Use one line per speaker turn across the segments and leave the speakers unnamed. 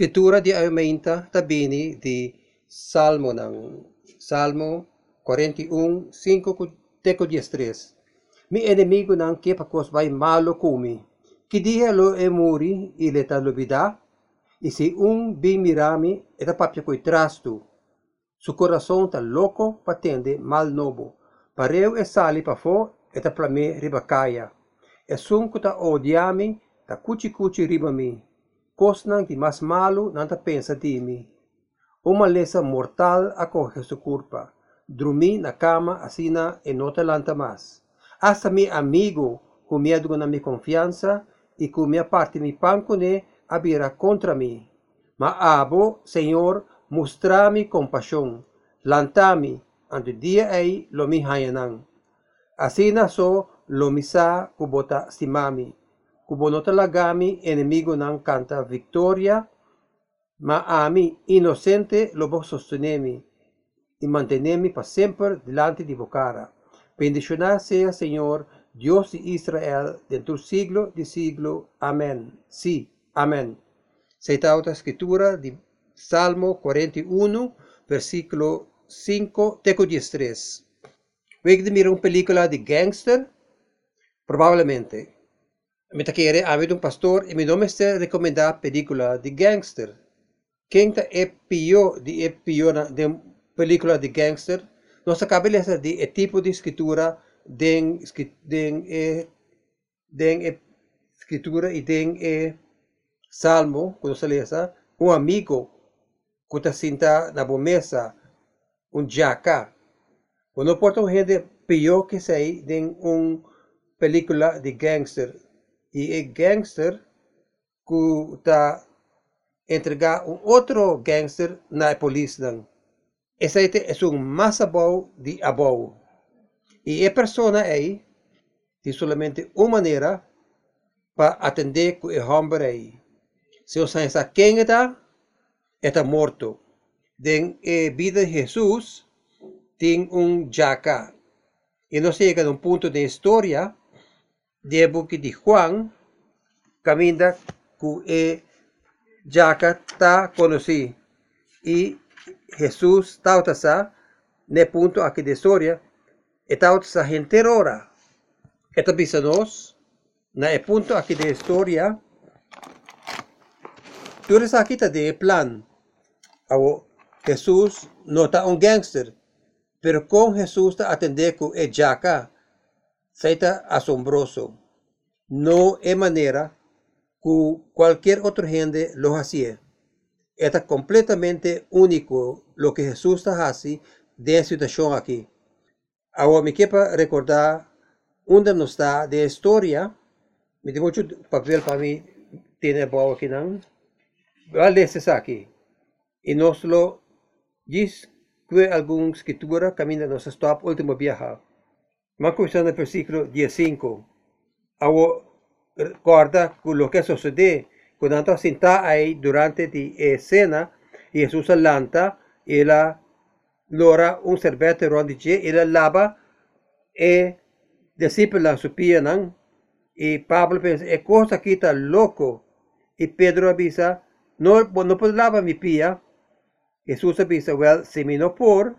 Scrittura di aumenta tabini di Salmo Salmo 41, 5-13. Mi enemigo ng kipakosbay malo kumi. dia lo emuri ileta lobida. e se un bi mirami papia coi trastu. Su corazon tan loco patende mal nobo. Pareu e sali pa fo etaplame ribacaia. E suncuta odiami ta cuci cuci ribami. Cosnang di mas malo nanta pensa di mi. Uma lesa mortal acoge su culpa. Dormi na cama asina e nota lanta mas. Hasta mi amigo, com medo na minha confiança, e com minha parte mi pancone abira contra mim. Ma abo, Senhor, mostra-me compaixão. Lantami, ante dia ei lo mi hayanan. Asina so lo misa kubota simami. Kubonota lagami enemigo nan canta victoria ma ami inocente lo vos sostenemi y mantenemi para siempre delante de vocara. Bendicionado sea, Señor, Dios de Israel, dentro del siglo de siglo. Amén. Sí, amén. Se otra escritura de Salmo 41, versículo 5, teco 13. Weet de mirar una película de gangster? Probablemente. Me quiere haber un pastor no me está recomendar película de gangster. Quem é pior de pior de película de gangster, nossa cabeça de é tipo de escritura de de é de é escritura e de é salmo quando se lê um amigo que está senta na mesa um jaca quando porta um gente pior que sei de um película de gangster e é gangster que está entregar um outro gangster na polícia. Esse é um masabou de abou. E a pessoa aí tem somente uma maneira para atender com o homem aí. Se você sabe quem está, está morto. Den a vida de Jesus tem um jaca. E não chega a um ponto de história de Juan, caminha com o Jaca ta conocí y Jesús tautasa ne punto aquí de historia e tautasa gente ora. Esta bisa nos na e punto aquí de historia tu sa kita de plan. Awo Jesús no está un gangster, pero con Jesús ta atender con e jaca, seita asombroso. No es manera que cualquier otro gente lo hacía. Es completamente único lo que Jesús está haciendo de la situación aquí. Ahora me quiero recordar donde nos está de historia. Me tengo mucho papel para mí, tiene boa aquí, ¿no? Vale, ese aquí. Y nos lo dice que alguna escritura camina nos stop último viaje. Vamos a el versículo 15. Ahora, recorda lo que sucede cuando está ahí durante la escena y Jesús lanta y la lora un servete rondiche y la lava e discípula su pie y Pablo piensa es cosa que está loco y Pedro avisa no, no puedo lavar mi pie Jesús avisa well si me no por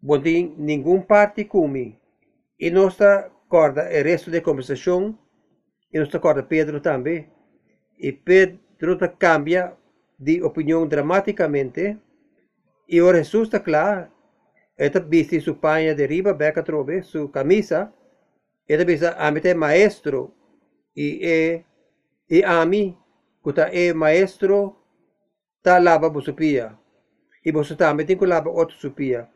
no ningún parte mi no está corda el resto de conversación e nos acorda Pedro também. E Pedro cambia de opinião dramaticamente. E o Jesus está claro. Ele viste sua panha de riba, beca trove, sua camisa. Ele diz, a mim é maestro. E, e, e a mim, que é maestro, está lava a pia. E você também tem que lavar outro sua pia.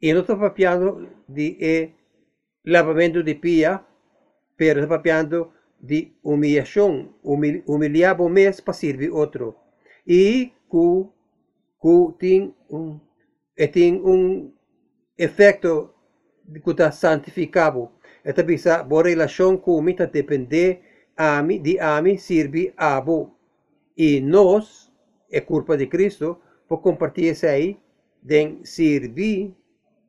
E não está papiando de e, lavamento de pia, pero está papiando de humillación, humil, humilhava mes para servir outro. E que, que tem um, tem um efeito que está santificado. Esta bisa boa relação com mim depende ami, de ami servir abo. E nós, é culpa de Cristo, por compartilhar isso aí, de servir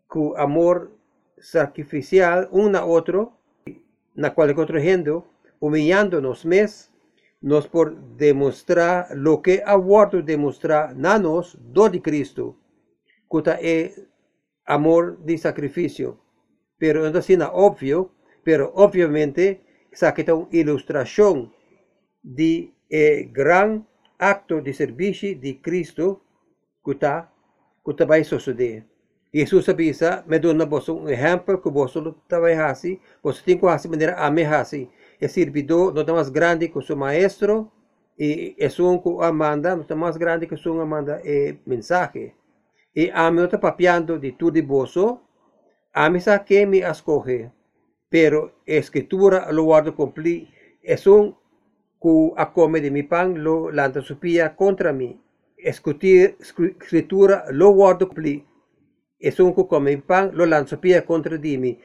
com amor sacrificial um na outro, na é outro humillándonos mes, nos por demostrar lo que vuelto demostrar nanos do de Cristo, que é amor de sacrificio. Pero entonces es obvio, pero obviamente esa que una ilustración de eh, gran acto de servicio de Cristo que está que vai suceder. Dona vos um exemplo que vos vai fazer, vos tem que fazer maneira a me fazer. É servidor não é mais grande que o seu maestro, e é um que amanda, não é mais grande que o seu amanda é mensagem. E a me está papiando de tudo de vos, a sa que me escoge, pero escritura lo guardo cumplir, é um que a come de mi pan lo lanta supia contra mim. Escritura lo guardo cumplir, e sunco come pan lo lanzo pia contra di mi.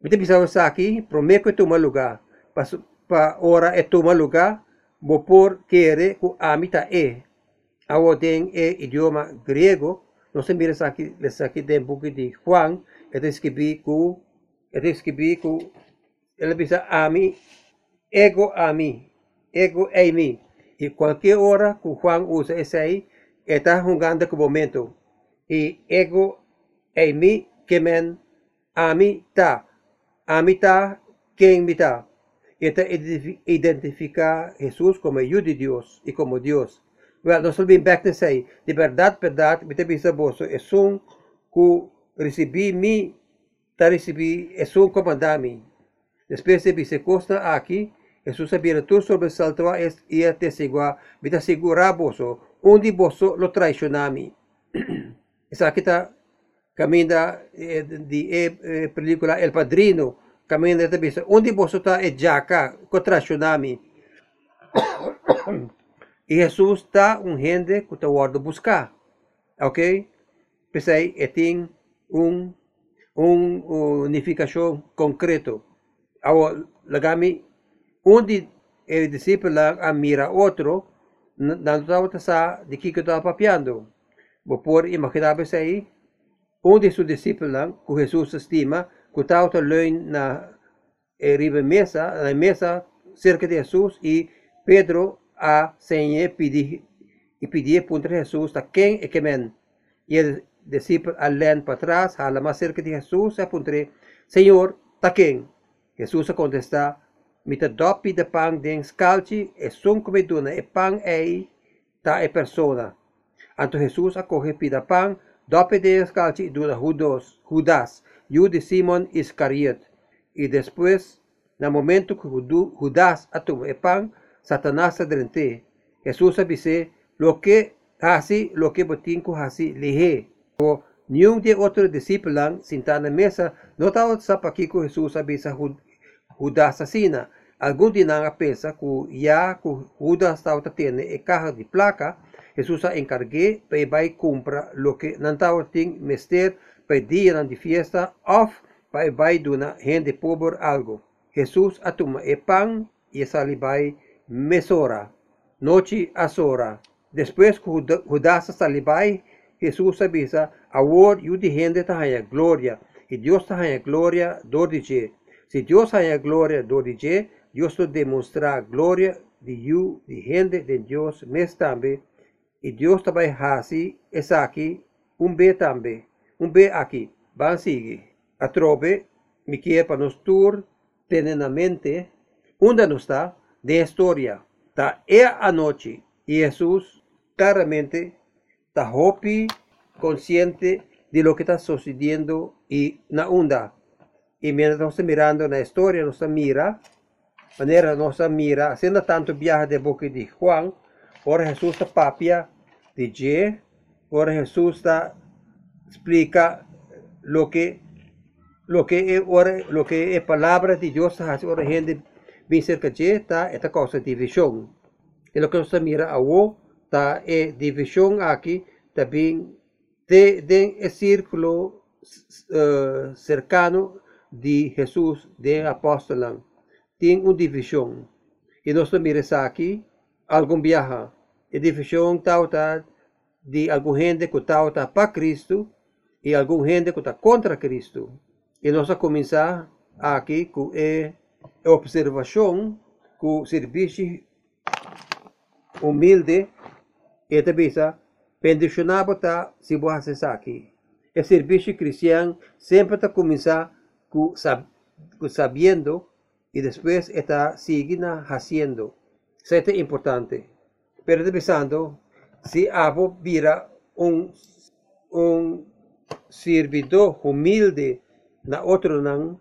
Mi te bisava saki, prometo toma lugar, pa, ora e toma lugar, bo por quere ku amita e. Awo den e idioma grego, non se mira saki, le saki den buki di Juan, et escribi ku, et escribi ku, ele bisa ami, ego ami, ego e mi. E qualquer hora que Juan usa esse aí, está jugando com o momento. E ego e mi kemen ami ta. Ami ta quien mi ta. Esta identifica Jesús como yo de Dios y como Dios. Well, no solo back to say, de verdad, verdad, mi te bisa boso, es un que recibí mi, ta recibí, es un comandami. Después de se costa aquí, Jesús sabía tú sobresalto y te asegura, me te asegura boso, un di boso lo traicionami. Esa kita camina eh, di eh, película El Padrino, camina de vista, onde você está é jaca tsunami. e Jesus está um gente que está guarda buscar, ok? Pensei, e tem um, um unificação concreto. Agora, lagami, onde o discípulo a mira outro, não estava de que estava papiando. Vou pôr, imaginar-se aí, um de seus discípulos, que Jesus estima, que na eh, riba mesa, na mesa cerca de Jesus, e Pedro a senha pedir e pedir para Jesus a quem é que men. E o discípulo além para trás, a mais cerca de Jesus, e apontou, Senhor, ta quem? Jesus a contestar, mita dopi de pang den scalci e sun come duna e pang ei ta e persona. Anto Jesus a coge pida pang Dopo de escalci dura Judas, Judas, de Simon Iscariot. E depois, no momento que Judas atum e pan, Satanás adrente. Jesus disse, lo que hasi, lo que botinco hasi, lihe. O nenhum de outro discípulo sentado na mesa, não estava sa que Jesus avisa Judas assassina. Algum de nós pensa que já que Judas estava tendo e carro de placa, Jesus a encargue para vai compra lo que não tem mester para dia de festa of para vai dona gente pobre algo. Jesus a toma e pão e sali vai mesora, noite a sora. Depois que Judas sali vai, Jesus avisa, e o de gente a glória, e Deus tahanha glória do DJ. Se Deus tahanha glória do DJ, Deus te demonstrar glória de you, de gente de Deus, mas também e Deus também hasi essa aqui um B também um B aqui vamos seguir a trobe me quer para nos tur na mente onde não está de história tá é a noite e Jesus claramente está hopi consciente de lo que está sucedendo e na onda e mientras nós mirando na história nós mira maneira nós mira sendo tanto viaje de boca de Juan Ora Jesús papia de Je. Ora Jesús explica lo que lo que es lo que es palabra de Dios hace ora gente bien cerca de está esta cosa de división. Y lo que se mira a vos está e división aquí también de, de el círculo uh, cercano de Jesús de apóstol tiene una división. Y nosotros miramos aquí algún viaja edificação tauta de alguma gente que tauta para Cristo e alguma gente que está contra Cristo. E nós vamos começar aqui com a observação que o serviço humilde, esta bisa, bendicionado ta si vos haces aquí. El servicio cristiano siempre está comienza con, sabiendo y después está siguiendo haciendo. Eso es importante. Pero pensando, si vira un, un servidor humilde na otro nan,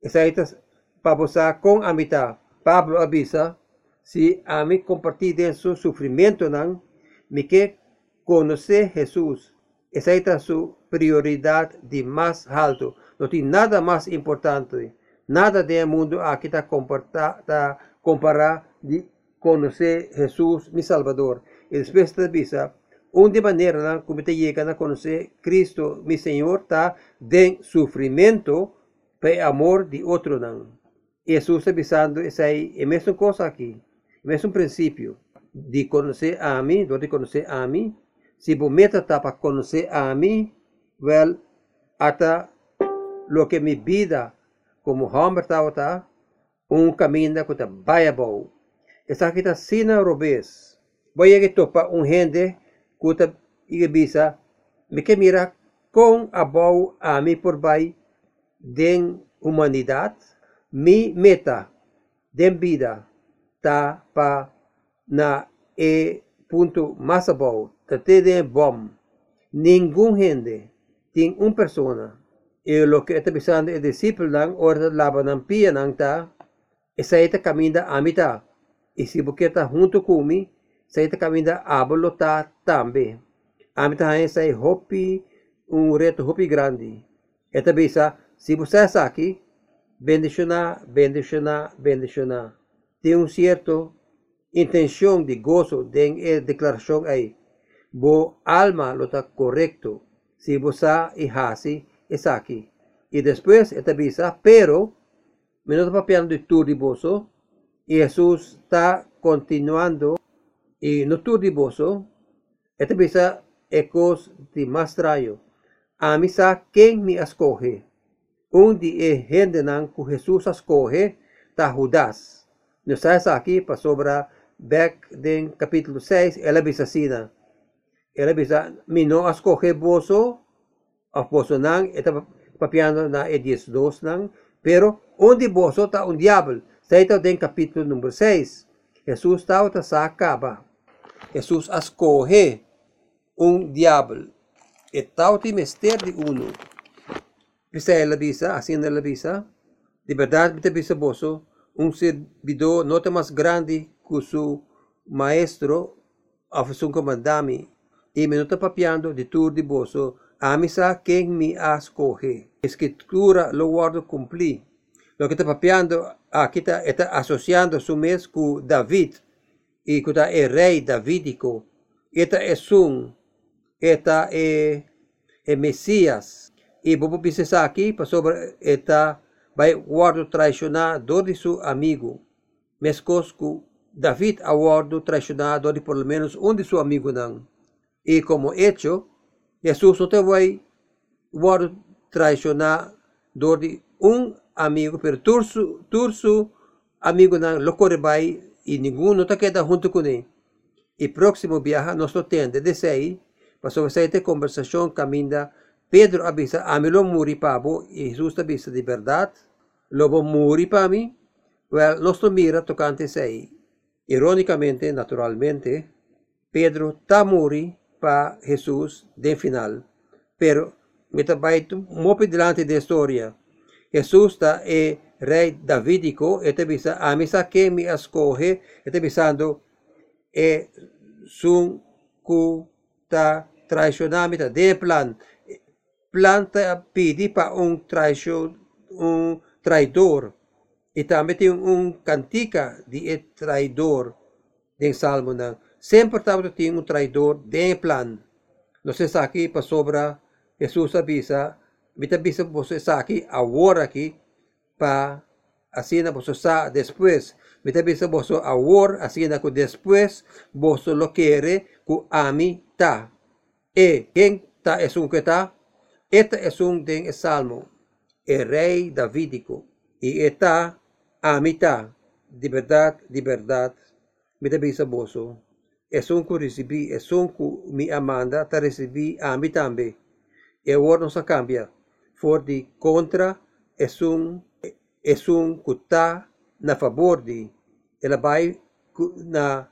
esa es para con amistad. Pablo avisa, si a mí compartir en su sufrimiento nan, me que conocer Jesús. Esa es su prioridad de más alto. No tiene nada más importante. Nada del mundo aquí está comparar de conocer Jesús, mi Salvador. Y después te avisa, de manera como te llegan a conocer Cristo, mi Señor, está de sufrimiento, por amor de otro. Jesús está avisando, es ahí, es una cosa aquí, es un principio de conocer a mí, de conocer a mí. Si vos metas para conocer a mí, well, hasta lo que mi vida como hombre está, un camino que está vaya. Essa aqui está sin robes. Voy a topa un gente que está igabisa, me que mira com a bom a mim por bai den humanidade, mi meta den vida tá pa na e punto bom, tá te den bom. Nenhum gente tem uma pessoa e lo que está pensando el discípulo laban ng pia nang ta esa ita caminda amita e se porque está junto comigo esa ita caminda abolo ta tambe amita hai sai hopi um reto hopi grande. Eta bisa você está aqui bendiciona bendiciona bendiciona. Tem um certo intenção de gozo de declaração aí bo alma lo está correcto. Se você e hasi es aquí. Y después esta visa, pero me está papiando de turdiboso Y Jesús está continuando y noturiboso, esta bisa ecos de más trayo. A misa quien me escoge. Un di hendenan que Jesús escoge ta Judas. Nos sabes aquí para sobra back den capítulo 6, ela bisa sina. Ela bisa mino escoge boso, a boso nan, esta papiano na e 12 nan, pero onde boso ta un diablo. Ito den capítulo número 6 Jesus tao ta sa acaba Jesus ascoge un diablo. E tao ti mester de uno. Bisa ela bisa, assim ela bisa, de verdade, bita bisa boso, um servidor nota mais grande que o maestro, a função comandami, e me nota papiando de tur de boso, Amisa quien me escoge. Escritura lo guardo cumplí. lo que está papeando, aqui está, associando su mês com David, e com o é rei e esta é Sun, esta é, é Messias, e vamos pensar aqui para sobre esta vai guardo traicionar dois de seu amigo, mas a David aguardo traicionar dois de pelo menos um de seus amigos não. E como hecho, Jesus não te vai guardo traicionar dois de um amigo, pero turso, turso amigo não locore vai e ninguém não te queda junto com ele. E próximo viaja nós tende de sei, passou essa conversação caminha Pedro avisa, a mí lo muri pabo, e Jesus avisa de verdade, lobo muri para mim, well, nós mira tocante sei. Ironicamente, naturalmente, Pedro tá muri para Jesús de final. Pero, mitabay mopi delante de historia. Jesús está e rey davídico, este bisa, a misa que me escoge, este bisando, e sun ku ta traicionamita de plan. Planta pidi pa un traición, un traidor. E também tem um cantica de traidor de Salmo na Sempre estava tinha um traidor de plan. Não se aqui para sobra Jesus avisa, mita bisa você sa aqui agora aqui para assim você sa depois. Mita bisa você agora assim na depois você lo quer ku ami ta. E quem ta é um que ta? Esta é um den salmo. E rei davídico. E eta amita. De verdade, de verdade. Mita bisa você es un que recebi, es un que me amanda, ta recebi a mí también. E agora não se cambia. for the contra es un, es un kutta na favor di. Elabay na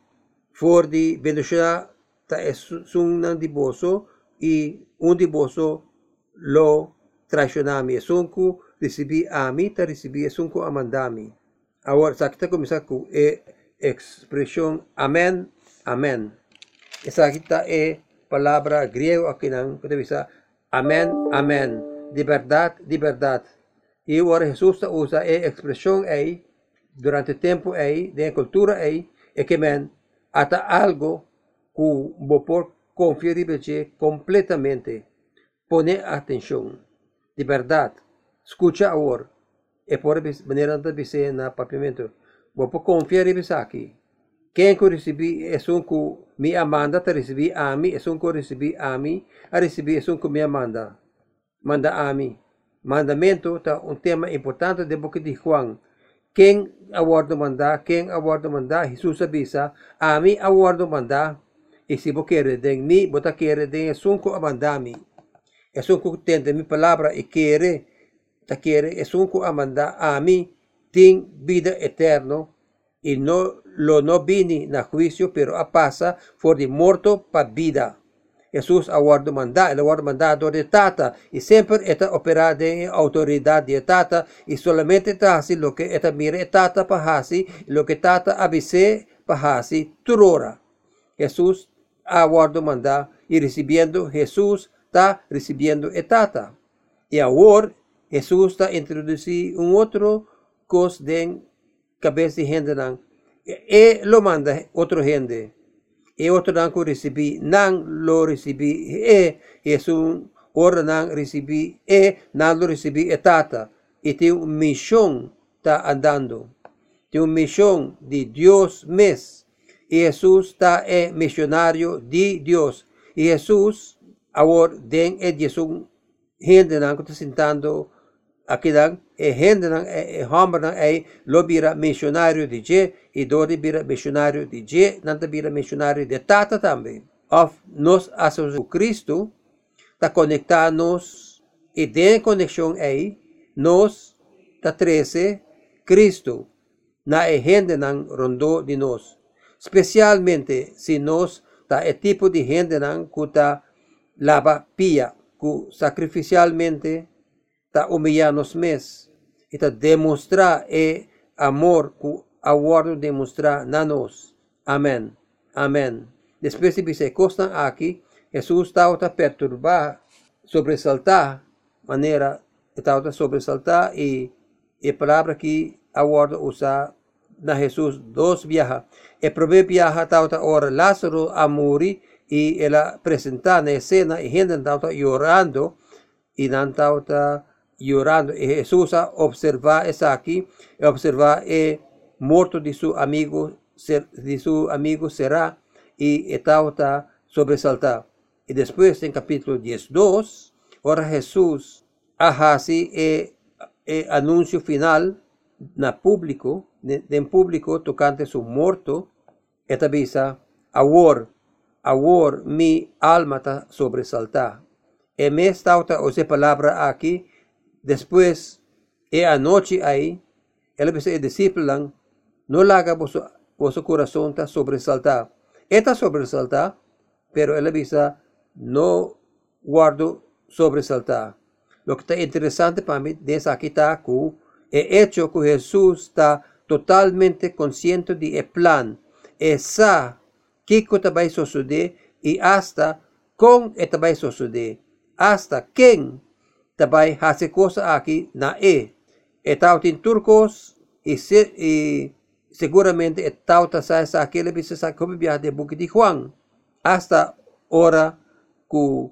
for di velocidad ta es un diboso y un diboso lo traicionami. Esunku recibí a mí, te recibí esunku a mandami. Ahora, sakta comienza con e expresión amén, amén. Esa kita e palabra griego aquí nang, amén, amén. De verdade, de verdade. E agora Jesus usa a expressão aí, durante o tempo aí, da cultura aí, é que men, até algo que vou conferir completamente. Pone atenção. De verdade. Escucha agora e por maneira de dizer na papimento. Vou confiar em você aqui. Quem que recebi é um que me amanda, te recebi a mim, é um que recebi a mim, a recebi é um que me amanda. Manda a mim. Mandamento tá um tema importante de boca de Juan. Quem awardo manda, quem awardo manda, Jesus avisa, a mim awardo manda. E se você quer de mim, você quer de é a mim. É um que tem minha palavra e quer quiere es un amanda a mí tin vida eterno y no lo no vini na juicio pero a pasa for de morto pa vida Jesús aguardo manda, el aguardo mandado de tata y siempre está operada en autoridad de tata y solamente así lo que está mire tata pa así lo que tata avise pa así turora. Jesús aguardo manda y recibiendo Jesús está recibiendo etata. Y ahora Jesús está introducindo um outro cos de cabeça de gente não. E lo manda outro gente. E outro não que recebi, não lo recebi. E Jesus ora não recebi. E não lo recebi e tata. E tem missão está andando. Tem uma missão de Deus mesmo. E Jesus está é missionário de Deus. E Jesus agora tem é Jesus gente que está sentando akidag e é hendenang e é, hamrenang é e lobira missionário de je e doribira missionário de je nantabira missionário de tata também. Of nos a Jesus Cristo ta conectar-nos e de conexão aí nos ta 13 Cristo na e hendenang rondou de nós. Especialmente se nós ta o tipo de hendenang que tá lava pia, que sacrificialmente ta humillarnos mes e ta demonstra e amor ku aguardo demonstra na nos. Amén. Amén. Después de se costan aqui, Jesus estava a perturbar, sobressaltar, maneira, estava a sobressaltar e a palavra que aguardo usar na Jesus dos viaja. E primeiro viaja estava ora Lázaro a morrer e ela apresentar na cena e gente estava orando e não estava llorando. E Jesus observa está é aqui, é observa é morto de seu amigo, de seu amigo será e então está sobressaltado. E depois, em capítulo 12, ora Jesus arrasi e, e anúncio final na público, em público tocante seu morto, e avisa, agora, agora, mi alma está sobressaltada. E me está outra palavra aqui, Después, e anoche ahí, el discípulo, no haga vuestro, corazón está sobresaltado. Está sobresaltado, pero él dice, no guardo sobresaltar. Lo que está interesante para mí es aquí está que el hecho que Jesús está totalmente consciente del plan, esa que va a suceder y hasta con esto va a suceder, hasta quién tabay cosa aquí na e. Etautin turcos y, se, y seguramente etauta sa sa aquele bisa sa kumibiyah de Bukit de Juan. Hasta hora ku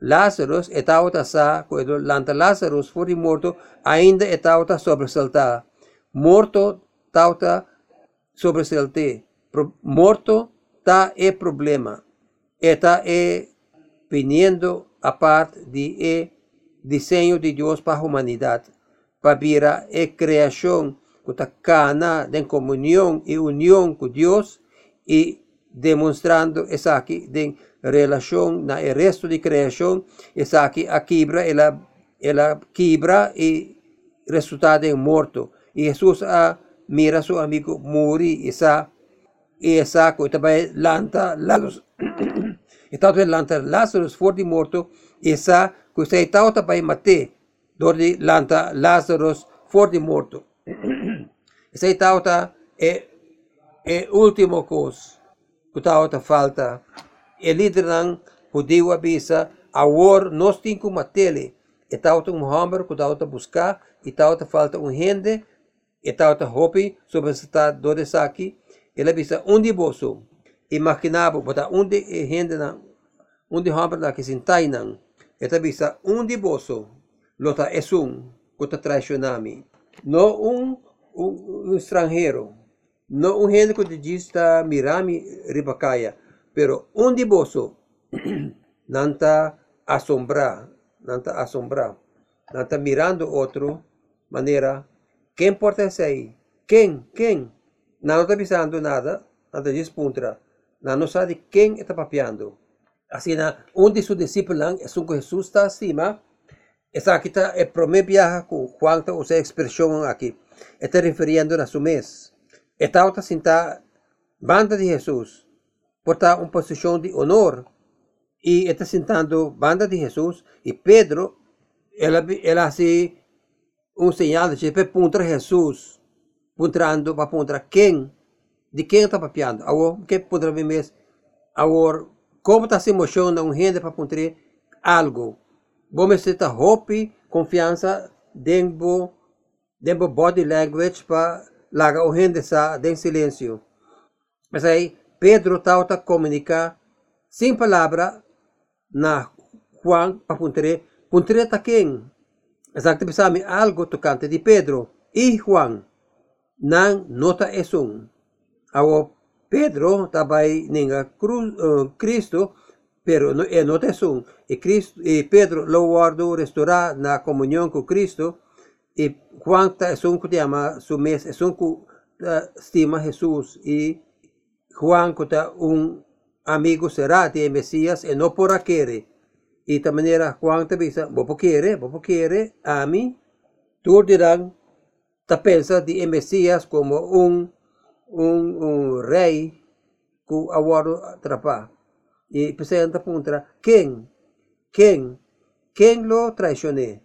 Lazarus etauta sa ku lanta Lazarus furi morto ainda etauta sobresalta. Morto tauta sobresalte. Morto ta e problema. Eta e viniendo a parte de e diseño de Dios para a humanidade, para vir a criação que está cana de comunhão e união com Deus e demonstrando essa aqui de relação na resto de criação, essa aqui a quebra, ela, ela quebra e resultado morto. E Jesus a mira seu amigo morrer, essa e essa coisa vai lanta Lazarus. então lanta Lazarus for de morto, essa custeitauta pai mate, dordi lanta Lazarus forte morto. Aceitauta é, é último cos, cutauta falta. E lideran judeu avisa, awor nos cinco matele, e tauta um homem cutauta buscar, e tauta falta um rende, e tauta hopi sobre a dor de saque, ele avisa onde boso, e maquinabo, botar onde rende, onde homem lá que se entainan etabissa un diboso lota esun contra traicionami. Não um, um, estrangeiro, não um gênero de dista mirami ribacaia, pero um diboso nanta assombrar, nanta assombrar, nanta mirando outro maneira, quem importa aí? Quem? Quem? Não está pensando nada, nada dispuntra. Não sabe quem está papiando. Así, de sus discípulos son Jesús está acima, está aquí está eh, el primer viaje con Juan, o sea, expresión aquí, está refiriendo a su mes. está otra cinta, banda de Jesús, porta una posición de honor, y está sentando banda de Jesús, y Pedro, él, él hace un señal de contra Jesús, apuntando para contra quién, de quem está papeando. Agora, quem poderá ver mesmo? Agora, como está se a um gente para encontrar algo. Vos necesitas hope, confiança dentro, dentro body language para largar a gente está silêncio. Mas aí, Pedro tenta comunicar sem palavra na Juan para encontrar, encontrar está quem? Exacto, pensame algo tocante de Pedro e Juan. Não nota isso. Agora, Pedro tabay ninga cruz, uh, Cristo pero no, é nota esung. E, Cristo, e Pedro lo restaurar na comunhão com Cristo y Juan es un que llama su mes, es un que estima Jesús y Juan que un amigo será de Mesías y no por quiere. Y de manera Juan te dice, vos quiere, vos quiere a mí. Tú dirán, te piensas de Mesías como un, un, rey que aguardo atrapar. Y presenta punta, ¿quién? ¿Quién? ¿Quién lo traicioné?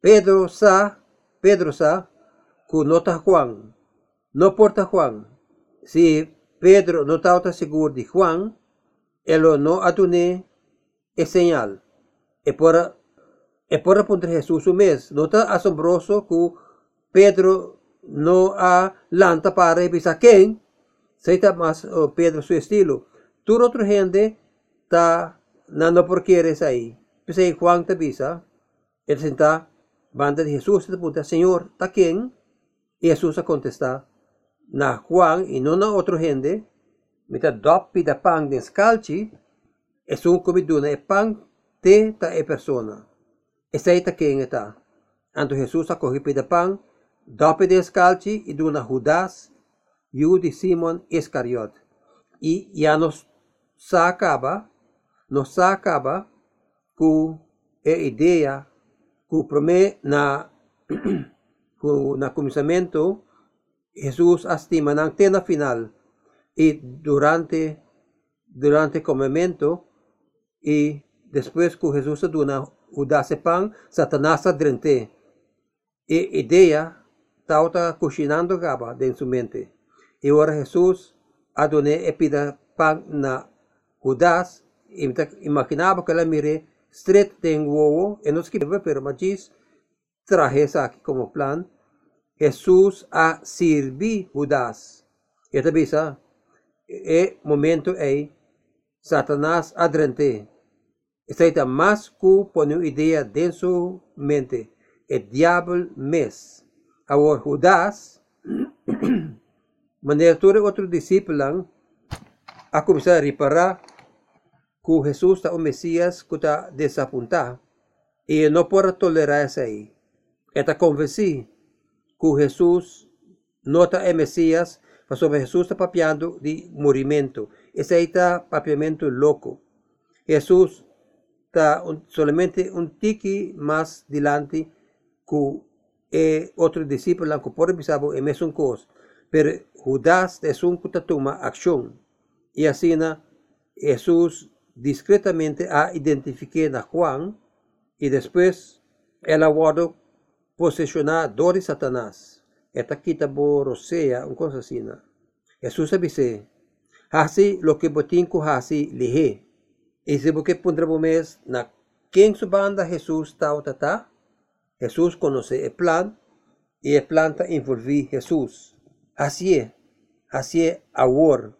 Pedro sa Pedro sa ku nota Juan. No porta Juan. Si Pedro no está seguro de Juan, él no atune es señal. E por e por apuntar Jesús un mes. No está asombroso que Pedro no ha lanta para pensar quem. Seita más oh, Pedro su estilo. Tu otro gente está nando por quieres ahí. Pensei Juan te visa. Él senta banda de Jesús te pregunta, Señor, ¿está quién? Y Jesús contesta, na Juan y no na otro gente, mita doppi da pan de scalci, es un comiduna e pan te ta e persona. E sei ta quem está. Anto Jesús acoge da pan, doppi de scalci e duna Judas, de Simon Iscariot. E já nos sa acaba, nos sa acaba com a ideia prome na na comisamento, Jesus estima ng tena final y durante durante comimento y después que Jesús aduna udase pan, Satanás adrente. E ideia tauta cocinando gaba en su mente. E ora Jesús adone epida pan na Judas, imaginaba que la mire Street tem uovo, e nos escreve, pero magis aqui como plan. Jesus a sirvi Judas. Esta bisa, e momento é Satanás adrente. Esta mais que pone ideia dentro mente. E diabo mes. Agora Judas, maneira outro discípulo a começar a reparar que Jesus está o Messias que está desapontado e não pode tolerar isso aí. Está convencido que Jesus não está o Messias, sobre Jesús está papiando de morimento. Ese ahí está papiamento loco. Jesús está solamente un tiki más delante que eh, otro discípulo que por pisabo es un cos. Pero Judas es un que toma acción. Y así Jesús discretamente ha identificado a Juan y después el aguardo posesionar de Satanás. Esta quita borosea, un cosa así. Jesús dice, así lo que botinco así lihe. Y si porque pondremos na quien su banda Jesús está tata, Jesús conoce el plan y el plan está envolví Jesús. Así es, así es ahora.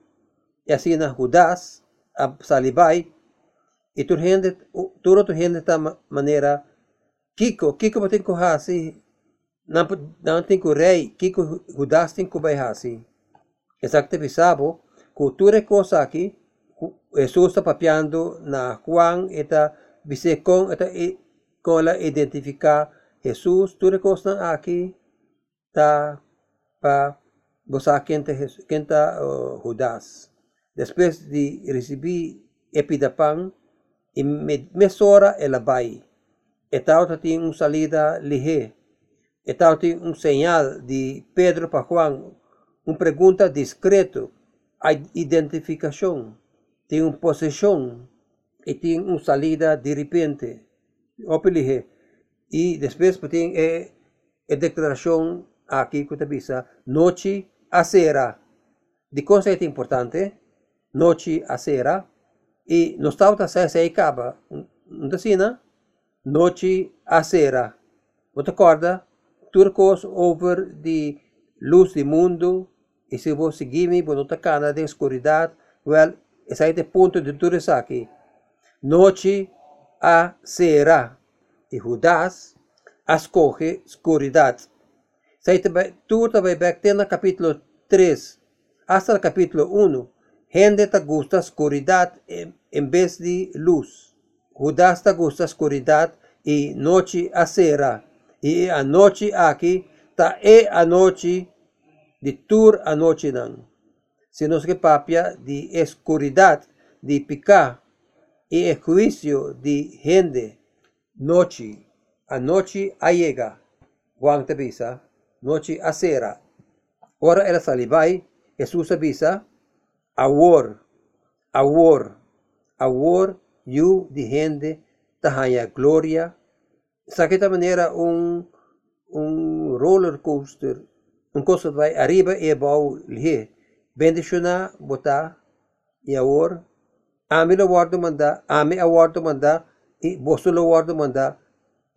Y así na Judas, a Salibai, y tu gente, tu gente de esta manera, Kiko, Kiko botinco así, não, não tem que rei, que Judas tem que assim. Exato, pisabo, cultura coisa aqui, Jesus está papiando na Juan, eta bise com, eta com ela identificar Jesus, tudo coisa aqui, tá, para você quenta, quenta Judas. Depois de receber epidapan, e mesora ela vai. Eta outra tem uma salida ligeira. Então tem um sinal de Pedro para Juan, uma pergunta discreto, a identificação, tem uma possessão e tem uma salida de repente. Opelihe. E depois tem a, a declaração aqui que está noite a sera. De coisa é importante, noite a sera, e nos tauta se acaba, não assim, noite a sera. Você acorda, turcos over de luz do mundo. E se vos seguir vos não cana de escuridão well esse é o ponto de tudo isso aqui noite a será e Judas escoge tu também back no capítulo 3 hasta o capítulo 1 gente te gusta escuridão em vez de luz. Judas te gusta escuridão e noite a será e a noite aqui ta e a noite de tur a noite não. Se nos que papia de escuridade, de picar e e juízo de gente, noite, a noite llega. Juan te bisa, noite a cera. Ora ela salibai, Jesus bisa, awor, awor, awor, you de gente, tahaya gloria, esta maneira um, um roller coaster, um coisa vai arriba e abaixo lhe. Bendiciona botar e agora ame lo guardo manda, ame a guardo manda e bosso lo guardo manda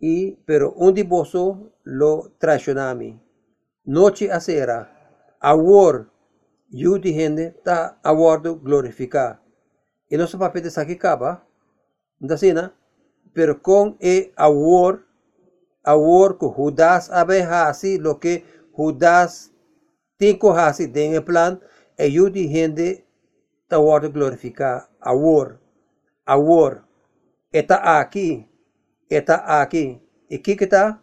e pero onde bosso lo traicionami. Noche a sera, agora you di gente ta aguardo glorificar. E nosso papel de acaba, não assim, pero con e awor, awor que Judas abe hasi lo que Judas tinko hasi den el plan, e yudi gente tawar glorificar awor, awor, eta aqui, eta aqui, e que está?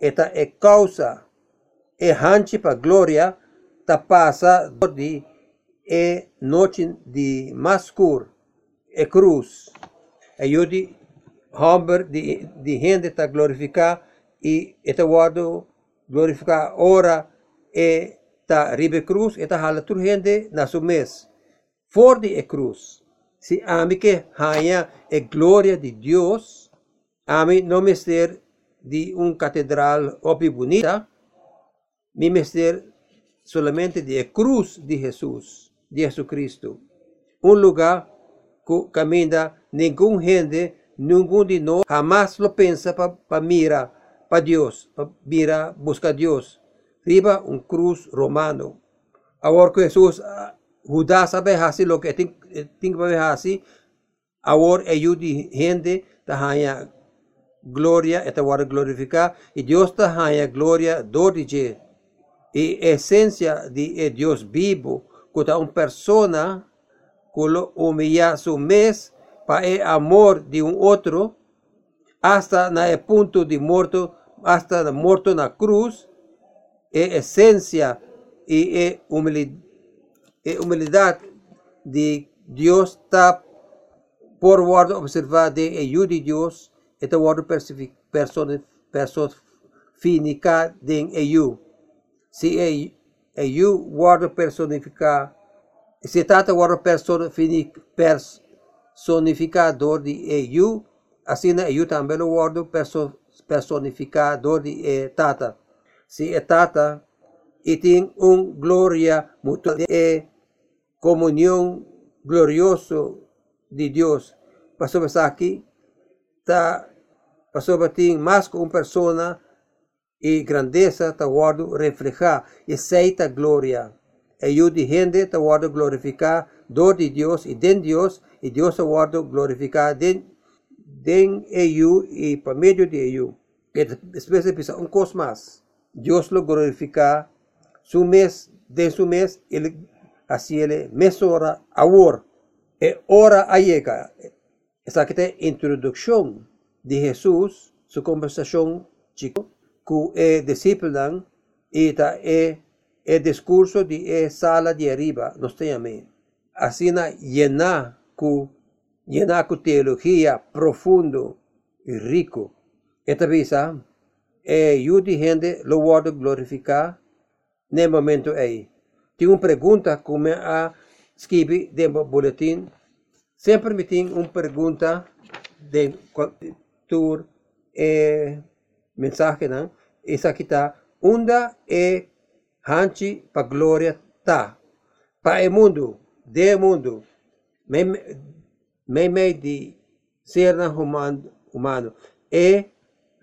Eta é causa, e hanchi para glória, ta passa de e noite de mascur, e cruz, e yudi Homer di, di gente está glorificar e está guardo glorificar ora e ta ribe cruz e ta hala tur gente na su mes. For di e cruz. Si ami que haya e gloria de Dios, ami no mister di un catedral opi bonita, mi mister solamente de e cruz de Jesus, de Jesucristo. Un lugar que camina ningún gente Ninguém de nós jamás lo pensa para pa mira para Deus, para mira buscar Deus. Riba um cruz romano. Agora que Jesus, Judas sabe assim lo que tem Eh, tem que ver assim. Agora ajude gente a ganhar glória, a glorificar. E Deus da ganha glória do DJ. E essência de eh, Deus vivo, quando uma pessoa humilha seu mês para o eh, amor de um outro, hasta na época de morto, hasta morto na cruz, é essência e é humildade de Dios está por guardo observar de eu de Dios eta guardo personificar de eu. Si eu guardo personificar, se trata guardo personificador de eu, assim eu também lo guardo personificador de tata. Si e tata e tem um glória mutua de comunhão glorioso de Deus passou está aqui tá passou para ti com uma pessoa e grandeza está guardo reflejar e aceita eu de gente está guardo glorificar do de Deus e den Deus e Deus está guardo glorificar den den eu e para meio de ellos. Que después empieza un cosmos. Deus lo glorifica su mes, de su mes, ele assim ele mesora agora e ora llega. Essa aqui é a introdução de Jesus, sua conversação chico, com o discípulo e tá é o discurso de e sala de arriba, nós temos. Assim, llenar com llenar com teologia profundo e rico. Esta é eu de gente lo guardo glorificar no momento aí. Tem uma pergunta como a escrevi do boletim. Sempre me tem uma pergunta de tour e mensagem, não? Essa aqui está. Onda é hanchi para glória tá. Para o mundo, de mundo, me de ser humano, humano. E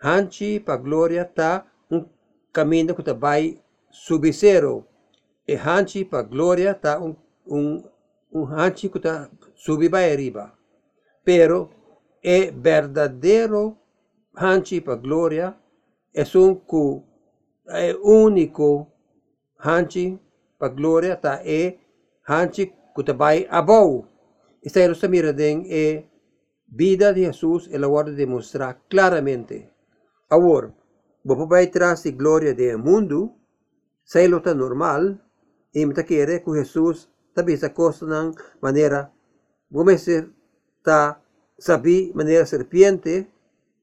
hanchi para glória tá um caminho que vai subir zero. E Hanchi para glória está um, um, um Hanchi que está subindo para arriba. Pero é verdadeiro Hanchi para glória é um que é único Hanchi para glória está é Hanchi que está vai abou. Esta é a mira é vida de Jesus, ela guarda demonstrar claramente. Agora, vou para trás de glória do mundo, sei lo normal, e me quiere que Jesús tapi sa costa ng manera. Ser ta sabi manera serpiente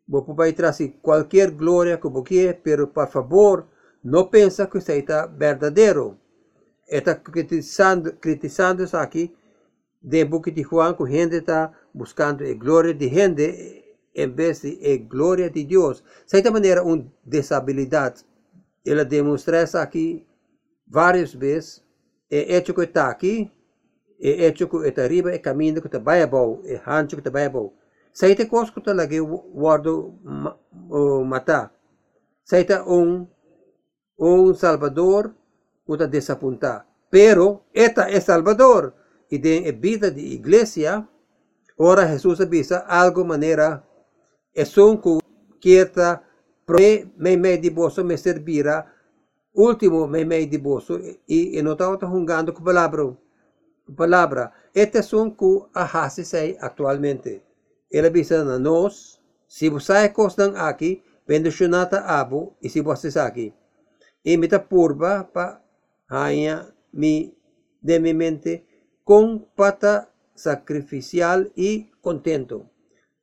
vos podéis traer cualquier gloria que vos pero por favor no pensa que está verdadero. Está criticando criticando aquí de book de Juan que gente está buscando a gloria de gente en vez de a gloria de Dios. De esta manera una deshabilidad. Ela demonstra aquí varias veces e que está aqui, e que está arriba, e caminho que está bom, e rancho que está bom. Saita coisa que está lagi guardo matar. Saita um um Salvador que está desapuntar. Pero esta é Salvador. E de vida de igreja, ora Jesus avisa algo maneira é só que quieta me me de bolso me servirá último me me de bolso e, e não estava jogando com palavra palavra este som que a hasi sei atualmente ele bisa na nós se você costan aqui bendicionata abo e se você aqui e mita purba pa hanya mi de mi mente com pata sacrificial e contento.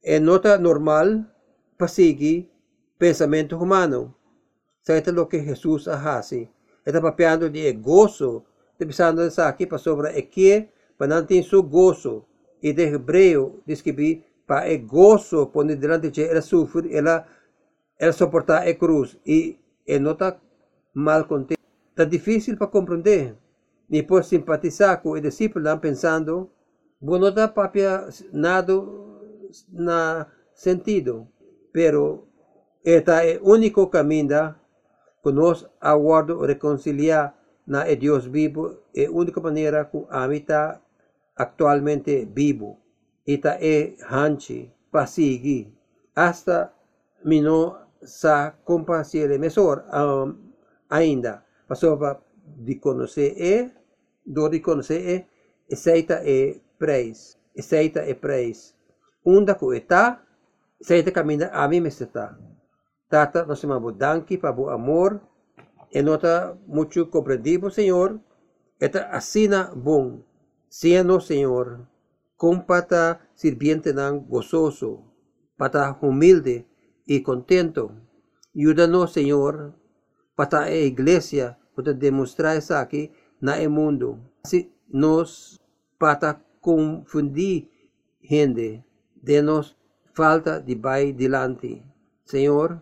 E nota normal pasigi pensamento humano Sa ito lo que Jesús hace. Ito papiando di e gozo. Tibisando sa aqui pa sobra e que panantin su gozo. E de hebreo descrevi pa e gozo pone delante de ela sufre, ela ela soportar e cruz e e nota mal contento. Está difícil para compreender. Ni por simpatizar com o discípulo pensando, bueno, da papia nada na sentido, pero esta é o único caminho Conosco aguardo reconciliar na e Deus vivo é a única maneira que habita actualmente vivo. Ita é hanchi, pasigi, hasta mino sa compasiere mesor um, ainda. Pasova de conhecer e, do de conhecer e, aceita e praise. Aceita e praise. Unda ku está, aceita caminha a mim está. Tata, nós chamamos danki para o amor. E nota muito compreendido, Senhor. Eta asina bong, siano Señor, con pata sirviente nan gozoso, pata humilde y contento. Ayúdanos, Señor, para a iglesia para demonstrar isso aqui na mundo. Se nos para confundir gente, de nos falta de vai dilante. Senhor,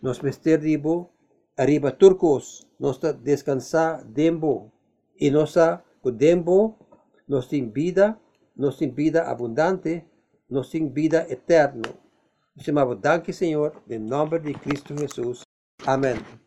nos vestir dibo, arriba turcos, nos descansar dembo, e nossa o dembo nos tem vida, nos tem vida abundante, nos tem vida eterna. Chamamos danke, Senhor, em nome de Cristo Jesus. Amém.